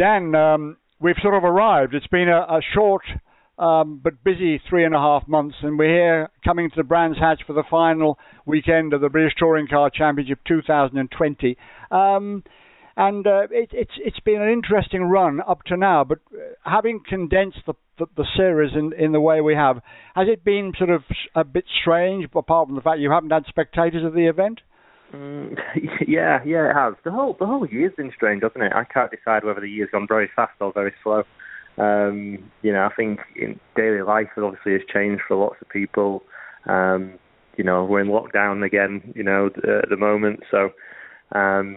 Dan, um, we've sort of arrived. It's been a, a short um, but busy three and a half months, and we're here coming to the Brands Hatch for the final weekend of the British Touring Car Championship 2020. Um, and uh, it, it's it's been an interesting run up to now. But uh, having condensed the, the, the series in in the way we have, has it been sort of a bit strange? Apart from the fact you haven't had spectators at the event. Mm, yeah, yeah, it has. The whole the whole year's been strange, hasn't it? I can't decide whether the year's gone very fast or very slow. Um, you know, I think in daily life obviously has changed for lots of people. Um, you know, we're in lockdown again, you know, at the moment, so um,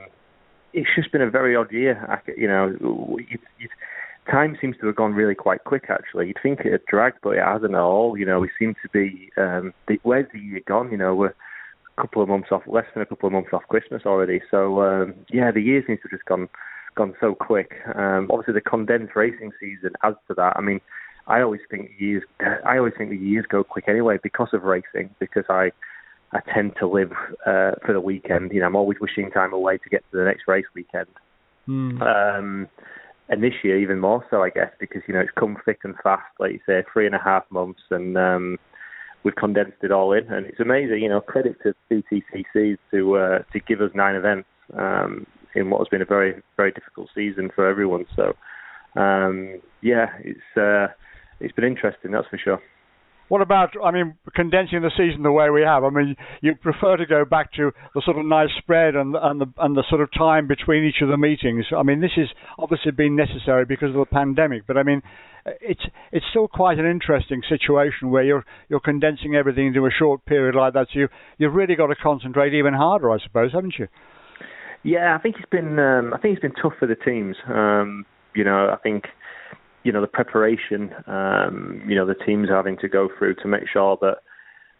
it's just been a very odd year. I, you know, time seems to have gone really quite quick. Actually, you'd think it had dragged, but it hasn't at all. You know, we seem to be. Um, the, where's the year gone? You know, we're couple of months off, less than a couple of months off Christmas already. So um, yeah, the year seems to have just gone gone so quick. Um, obviously, the condensed racing season adds to that. I mean, I always think years. I always think the years go quick anyway because of racing. Because I, I tend to live uh, for the weekend. You know, I'm always wishing time away to get to the next race weekend. Mm. Um, and this year even more so, I guess, because you know it's come thick and fast, like you say, three and a half months, and um, we've condensed it all in, and it's amazing. You know, credit to BTCC to uh, to give us nine events. Um, in what has been a very very difficult season for everyone. So um, yeah, it's uh, it's been interesting, that's for sure. What about, I mean, condensing the season the way we have? I mean, you prefer to go back to the sort of nice spread and and the and the sort of time between each of the meetings. I mean, this has obviously been necessary because of the pandemic, but I mean, it's it's still quite an interesting situation where you're you're condensing everything into a short period like that. So you you've really got to concentrate even harder, I suppose, haven't you? Yeah, I think it's been um, I think it's been tough for the teams. Um, you know, I think you know the preparation. Um, you know, the teams having to go through to make sure that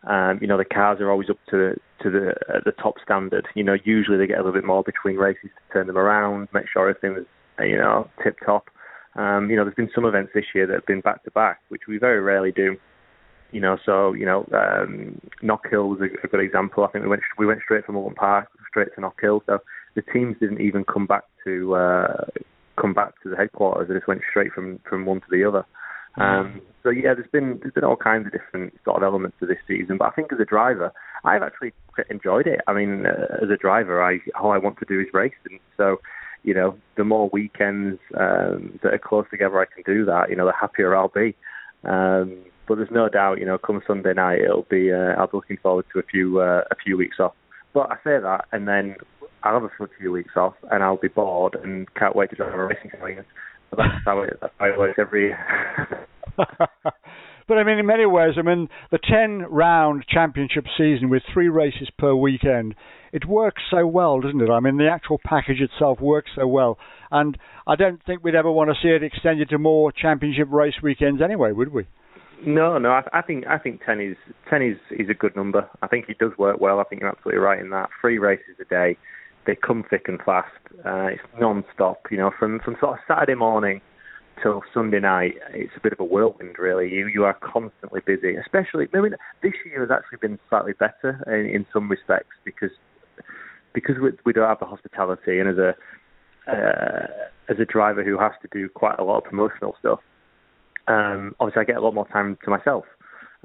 um, you know the cars are always up to to the uh, the top standard. You know, usually they get a little bit more between races to turn them around, make sure everything was you know tip top. Um, you know, there's been some events this year that have been back to back, which we very rarely do. You know, so you know, um, Knockhill was a, a good example. I think we went we went straight from Oulton Park straight to Knockhill. So the teams didn't even come back to uh, come back to the headquarters. They just went straight from from one to the other. Um, so yeah, there's been there's been all kinds of different sort of elements to this season. But I think as a driver, I've actually enjoyed it. I mean, uh, as a driver, I all I want to do is race, and so you know, the more weekends um, that are close together I can do that, you know, the happier I'll be. Um, but there's no doubt, you know, come Sunday night, it'll be uh, I'll be looking forward to a few uh, a few weeks off. But I say that, and then I'll have a few weeks off, and I'll be bored and can't wait to drive a racing car again. But that's how it, that's how it works every year. but I mean, in many ways, I mean, the 10 round championship season with three races per weekend, it works so well, doesn't it? I mean, the actual package itself works so well. And I don't think we'd ever want to see it extended to more championship race weekends anyway, would we? No, no. I, I think I think ten is ten is is a good number. I think it does work well. I think you're absolutely right in that. Three races a day, they come thick and fast. Uh, it's non-stop. You know, from from sort of Saturday morning till Sunday night, it's a bit of a whirlwind. Really, you you are constantly busy. Especially, I mean, this year has actually been slightly better in, in some respects because because we, we don't have the hospitality, and as a uh, as a driver who has to do quite a lot of promotional stuff um, obviously I get a lot more time to myself.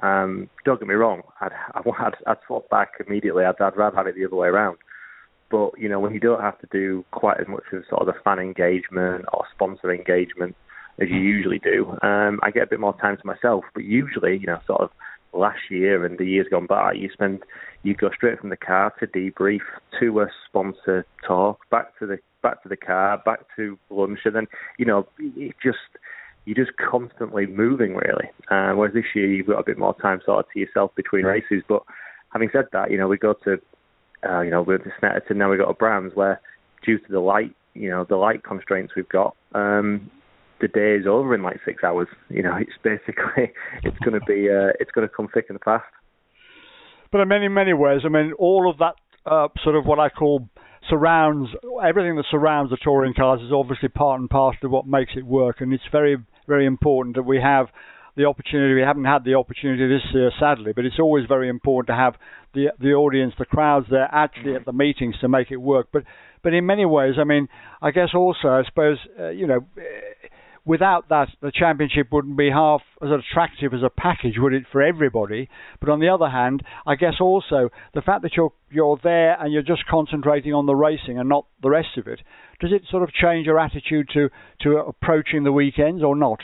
Um, don't get me wrong, I'd, I'd, I'd swap back immediately. I'd, I'd rather have it the other way around. But you know, when you don't have to do quite as much of sort of the fan engagement or sponsor engagement as you usually do, um, I get a bit more time to myself. But usually, you know, sort of last year and the years gone by, you spend you go straight from the car to debrief to a sponsor talk, back to the back to the car, back to lunch, and then you know it just you're just constantly moving really. Uh, whereas this year you've got a bit more time sort of to yourself between races. But having said that, you know we go to uh, you know we're just to Snetterton now we've got a Brands where due to the light you know the light constraints we've got. Um, the day is over in like six hours. You know, it's basically it's going to be uh, it's going to come thick and fast. But in many many ways, I mean, all of that uh, sort of what I call surrounds everything that surrounds the touring cars is obviously part and parcel of what makes it work, and it's very very important that we have the opportunity. We haven't had the opportunity this year, sadly, but it's always very important to have the the audience, the crowds there actually at the meetings to make it work. But but in many ways, I mean, I guess also, I suppose, uh, you know without that, the championship wouldn't be half as attractive as a package, would it, for everybody? But on the other hand, I guess also the fact that you're you're there and you're just concentrating on the racing and not the rest of it, does it sort of change your attitude to to approaching the weekends or not?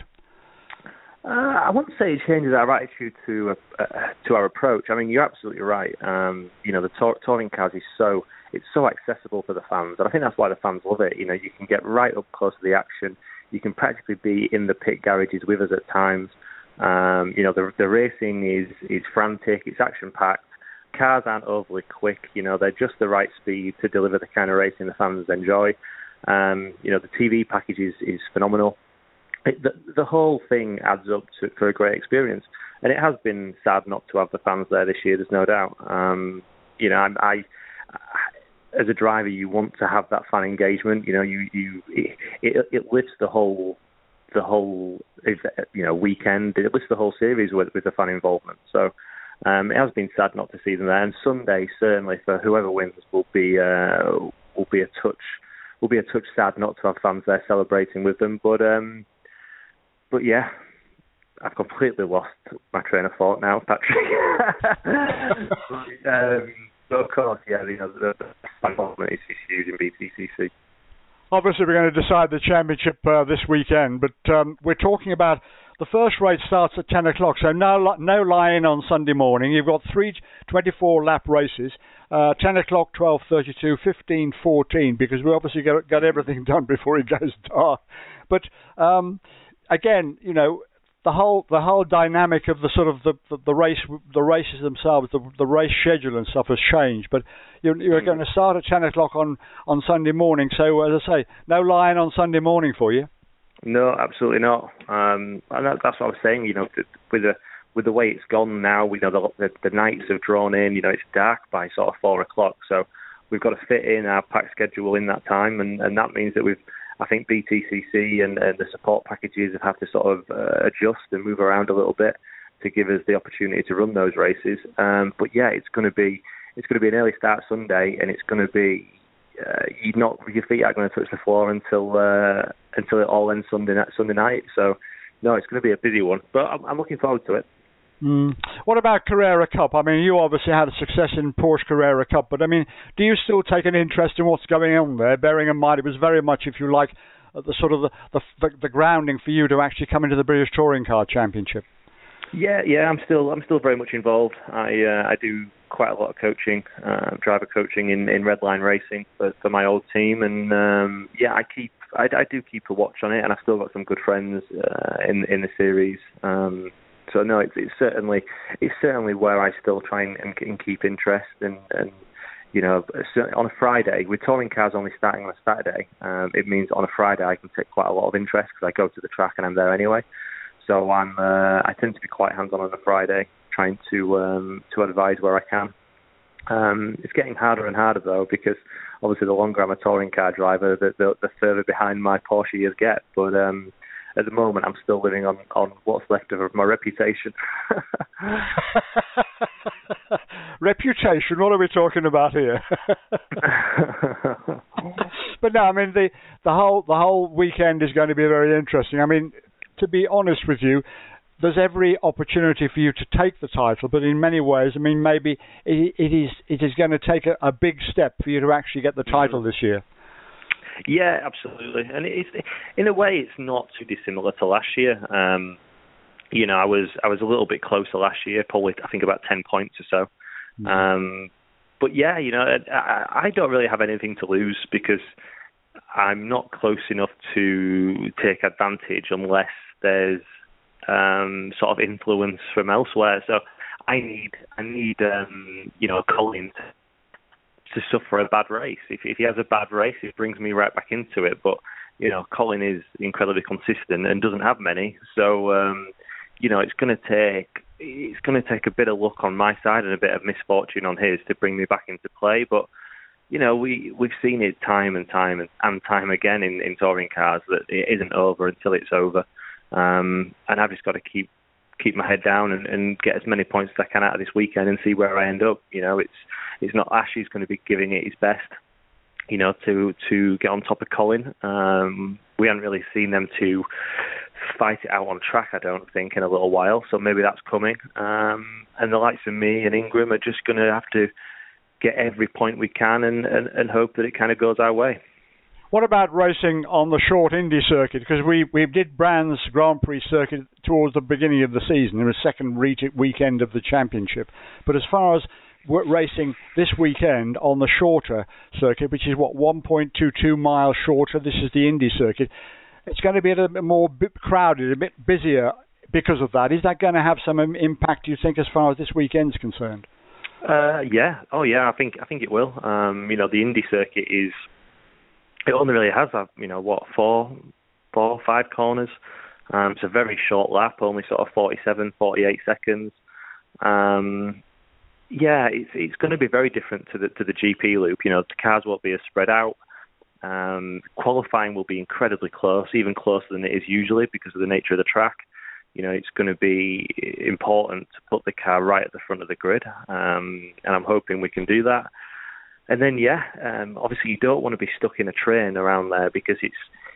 Uh, I wouldn't say it changes our attitude to uh, to our approach. I mean, you're absolutely right. Um, you know, the tor- touring cars is so it's so accessible for the fans, and I think that's why the fans love it. You know, you can get right up close to the action you can practically be in the pit garages with us at times. Um, you know, the, the racing is, is frantic, it's action packed. Cars aren't overly quick, you know, they're just the right speed to deliver the kind of racing the fans enjoy. Um, you know, the TV package is, is phenomenal. It, the, the whole thing adds up to, for a great experience. And it has been sad not to have the fans there this year, there's no doubt. Um, you know, I, I as a driver, you want to have that fan engagement. You know, you you it, it, it lifts the whole the whole you know weekend. It lifts the whole series with with the fan involvement. So um, it has been sad not to see them there. And Sunday certainly for whoever wins will be uh, will be a touch will be a touch sad not to have fans there celebrating with them. But um, but yeah, I've completely lost my train of thought now, Patrick. um, but of course, yeah, you know, the, the involvement is, is huge in BTCC. Obviously, we're going to decide the championship uh, this weekend, but um, we're talking about the first race starts at 10 o'clock, so no no line on Sunday morning. You've got three 24 lap races, uh, 10 o'clock, 12:32, 15:14, because we obviously got, got everything done before it goes dark. But um, again, you know, the whole the whole dynamic of the sort of the the, the race the races themselves the the race schedule and stuff has changed. But you're, you're mm. going to start at ten o'clock on on Sunday morning. So as I say, no line on Sunday morning for you. No, absolutely not. Um, and that, that's what I was saying. You know, with the with the way it's gone now, we know the, the the nights have drawn in. You know, it's dark by sort of four o'clock. So we've got to fit in our pack schedule in that time, and and that means that we've I think BTCC and, and the support packages have had to sort of uh, adjust and move around a little bit to give us the opportunity to run those races. Um, but yeah, it's going to be it's going to be an early start Sunday, and it's going to be uh, you not your feet aren't going to touch the floor until uh, until it all ends Sunday night. Sunday night. So no, it's going to be a busy one, but I'm, I'm looking forward to it. Mm. What about Carrera Cup? I mean, you obviously had a success in Porsche Carrera Cup, but I mean, do you still take an interest in what's going on there? Bearing in mind it was very much, if you like, uh, the sort of the, the the grounding for you to actually come into the British Touring Car Championship. Yeah, yeah, I'm still I'm still very much involved. I uh, I do quite a lot of coaching, uh, driver coaching in in Redline Racing for, for my old team, and um, yeah, I keep I, I do keep a watch on it, and I've still got some good friends uh, in in the series. Um, so no, it's, it's certainly it's certainly where I still try and, and keep interest and, and you know on a Friday with touring cars only starting on a Saturday, um, it means on a Friday I can take quite a lot of interest because I go to the track and I'm there anyway. So I'm uh, I tend to be quite hands on on a Friday, trying to um, to advise where I can. Um, it's getting harder and harder though because obviously the longer I'm a touring car driver, the, the, the further behind my Porsche years get. But um, at the moment, I'm still living on on what's left of my reputation. reputation? What are we talking about here? but no, I mean the the whole the whole weekend is going to be very interesting. I mean, to be honest with you, there's every opportunity for you to take the title, but in many ways, I mean, maybe it, it is it is going to take a, a, big step for you to actually get the title mm-hmm. this year. Yeah, absolutely, and it's in a way it's not too dissimilar to last year. Um, you know, I was I was a little bit closer last year, probably I think about ten points or so. Mm-hmm. Um, but yeah, you know, I, I don't really have anything to lose because I'm not close enough to take advantage unless there's um, sort of influence from elsewhere. So I need I need um, you know Colin to suffer a bad race. If, if he has a bad race, it brings me right back into it. But you know, Colin is incredibly consistent and doesn't have many, so um, you know, it's going to take it's going to take a bit of luck on my side and a bit of misfortune on his to bring me back into play. But you know, we we've seen it time and time and, and time again in, in touring cars that it isn't over until it's over. Um, and I've just got to keep keep my head down and, and get as many points as I can out of this weekend and see where I end up. You know, it's it's not Ash who's going to be giving it his best. You know, to to get on top of Colin. Um, we haven't really seen them to fight it out on track. I don't think in a little while, so maybe that's coming. Um, and the likes of me and Ingram are just going to have to get every point we can and, and, and hope that it kind of goes our way. What about racing on the short Indy circuit? Because we, we did Brands Grand Prix circuit towards the beginning of the season, in the second weekend of the championship. But as far as racing this weekend on the shorter circuit, which is what 1.22 miles shorter, this is the Indy circuit. It's going to be a little bit more crowded, a bit busier because of that. Is that going to have some impact? Do you think, as far as this weekend's concerned? Uh, yeah. Oh, yeah. I think I think it will. Um, you know, the Indy circuit is it only really has, uh, you know, what four, four, five corners. Um, it's a very short lap, only sort of 47, 48 seconds. Um, yeah, it's it's going to be very different to the to the GP loop. You know, the cars won't be as spread out. Um, qualifying will be incredibly close, even closer than it is usually because of the nature of the track. You know, it's going to be important to put the car right at the front of the grid, um, and I'm hoping we can do that. And then, yeah, um, obviously you don't want to be stuck in a train around there because it's,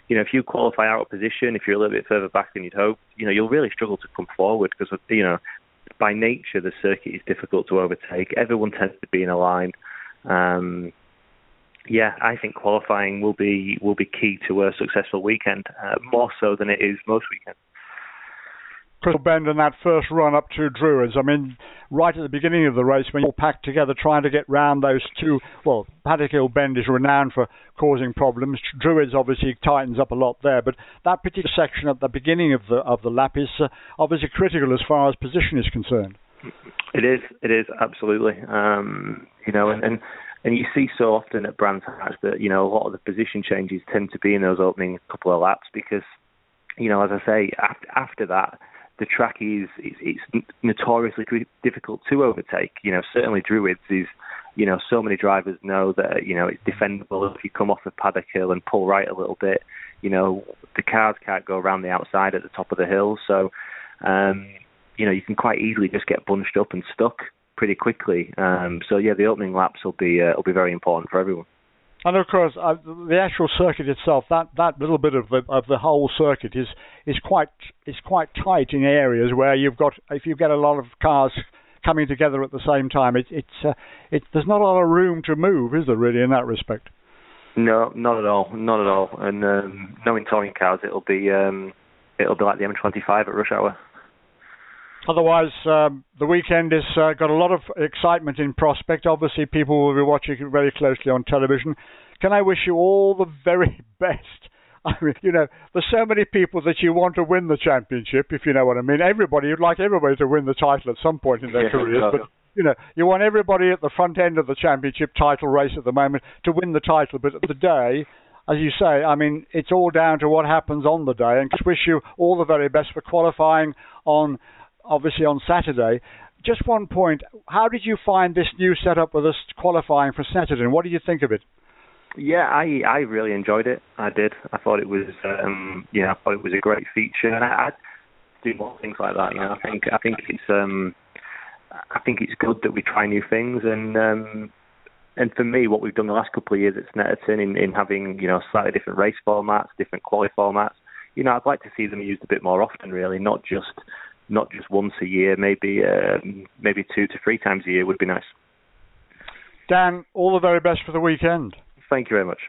you know, if you qualify out of position, if you're a little bit further back than you'd hope, you know, you'll really struggle to come forward because, you know, by nature the circuit is difficult to overtake. Everyone tends to be in a line. Um, yeah, I think qualifying will be will be key to a successful weekend, uh, more so than it is most weekends. Crystal Bend and that first run up to Druids. I mean, right at the beginning of the race, when you're packed together trying to get round those two, well, Paddock Hill Bend is renowned for causing problems. Druids obviously tightens up a lot there, but that particular section at the beginning of the of the lap is uh, obviously critical as far as position is concerned. It is. It is absolutely. Um, you know, and, and and you see so often at Brands Hatch that you know a lot of the position changes tend to be in those opening couple of laps because you know, as I say, after, after that, the track is it's, it's notoriously difficult to overtake. You know, certainly Druids is, you know, so many drivers know that you know it's defendable if you come off of Paddock Hill and pull right a little bit. You know, the cars can't go around the outside at the top of the hill, so um, you know you can quite easily just get bunched up and stuck pretty quickly. Um, so yeah, the opening laps will be uh, will be very important for everyone. And of course, uh, the actual circuit itself, that, that little bit of the of the whole circuit is is quite is quite tight in areas where you've got if you get a lot of cars coming together at the same time, it, it's uh, it there's not a lot of room to move, is there really in that respect? No, not at all, not at all. And um, knowing touring cars, it'll be um, it'll be like the M25 at rush hour. Otherwise, um, the weekend has uh, got a lot of excitement in prospect. Obviously, people will be watching it very closely on television. Can I wish you all the very best? I mean, you know, there's so many people that you want to win the championship, if you know what I mean. Everybody, you'd like everybody to win the title at some point in their yeah, careers, but you know, you want everybody at the front end of the championship title race at the moment to win the title. But at the day, as you say, I mean, it's all down to what happens on the day. And just wish you all the very best for qualifying on obviously on Saturday. Just one point: How did you find this new setup with us qualifying for Saturday, and what do you think of it? Yeah, I I really enjoyed it. I did. I thought it was um yeah, I thought it was a great feature, and I, do more things like that. You know, I think I think it's um I think it's good that we try new things, and um and for me, what we've done the last couple of years at Snetterton in, in having you know slightly different race formats, different quality formats, you know, I'd like to see them used a bit more often, really, not just not just once a year, maybe um, maybe two to three times a year would be nice. Dan, all the very best for the weekend. Thank you very much.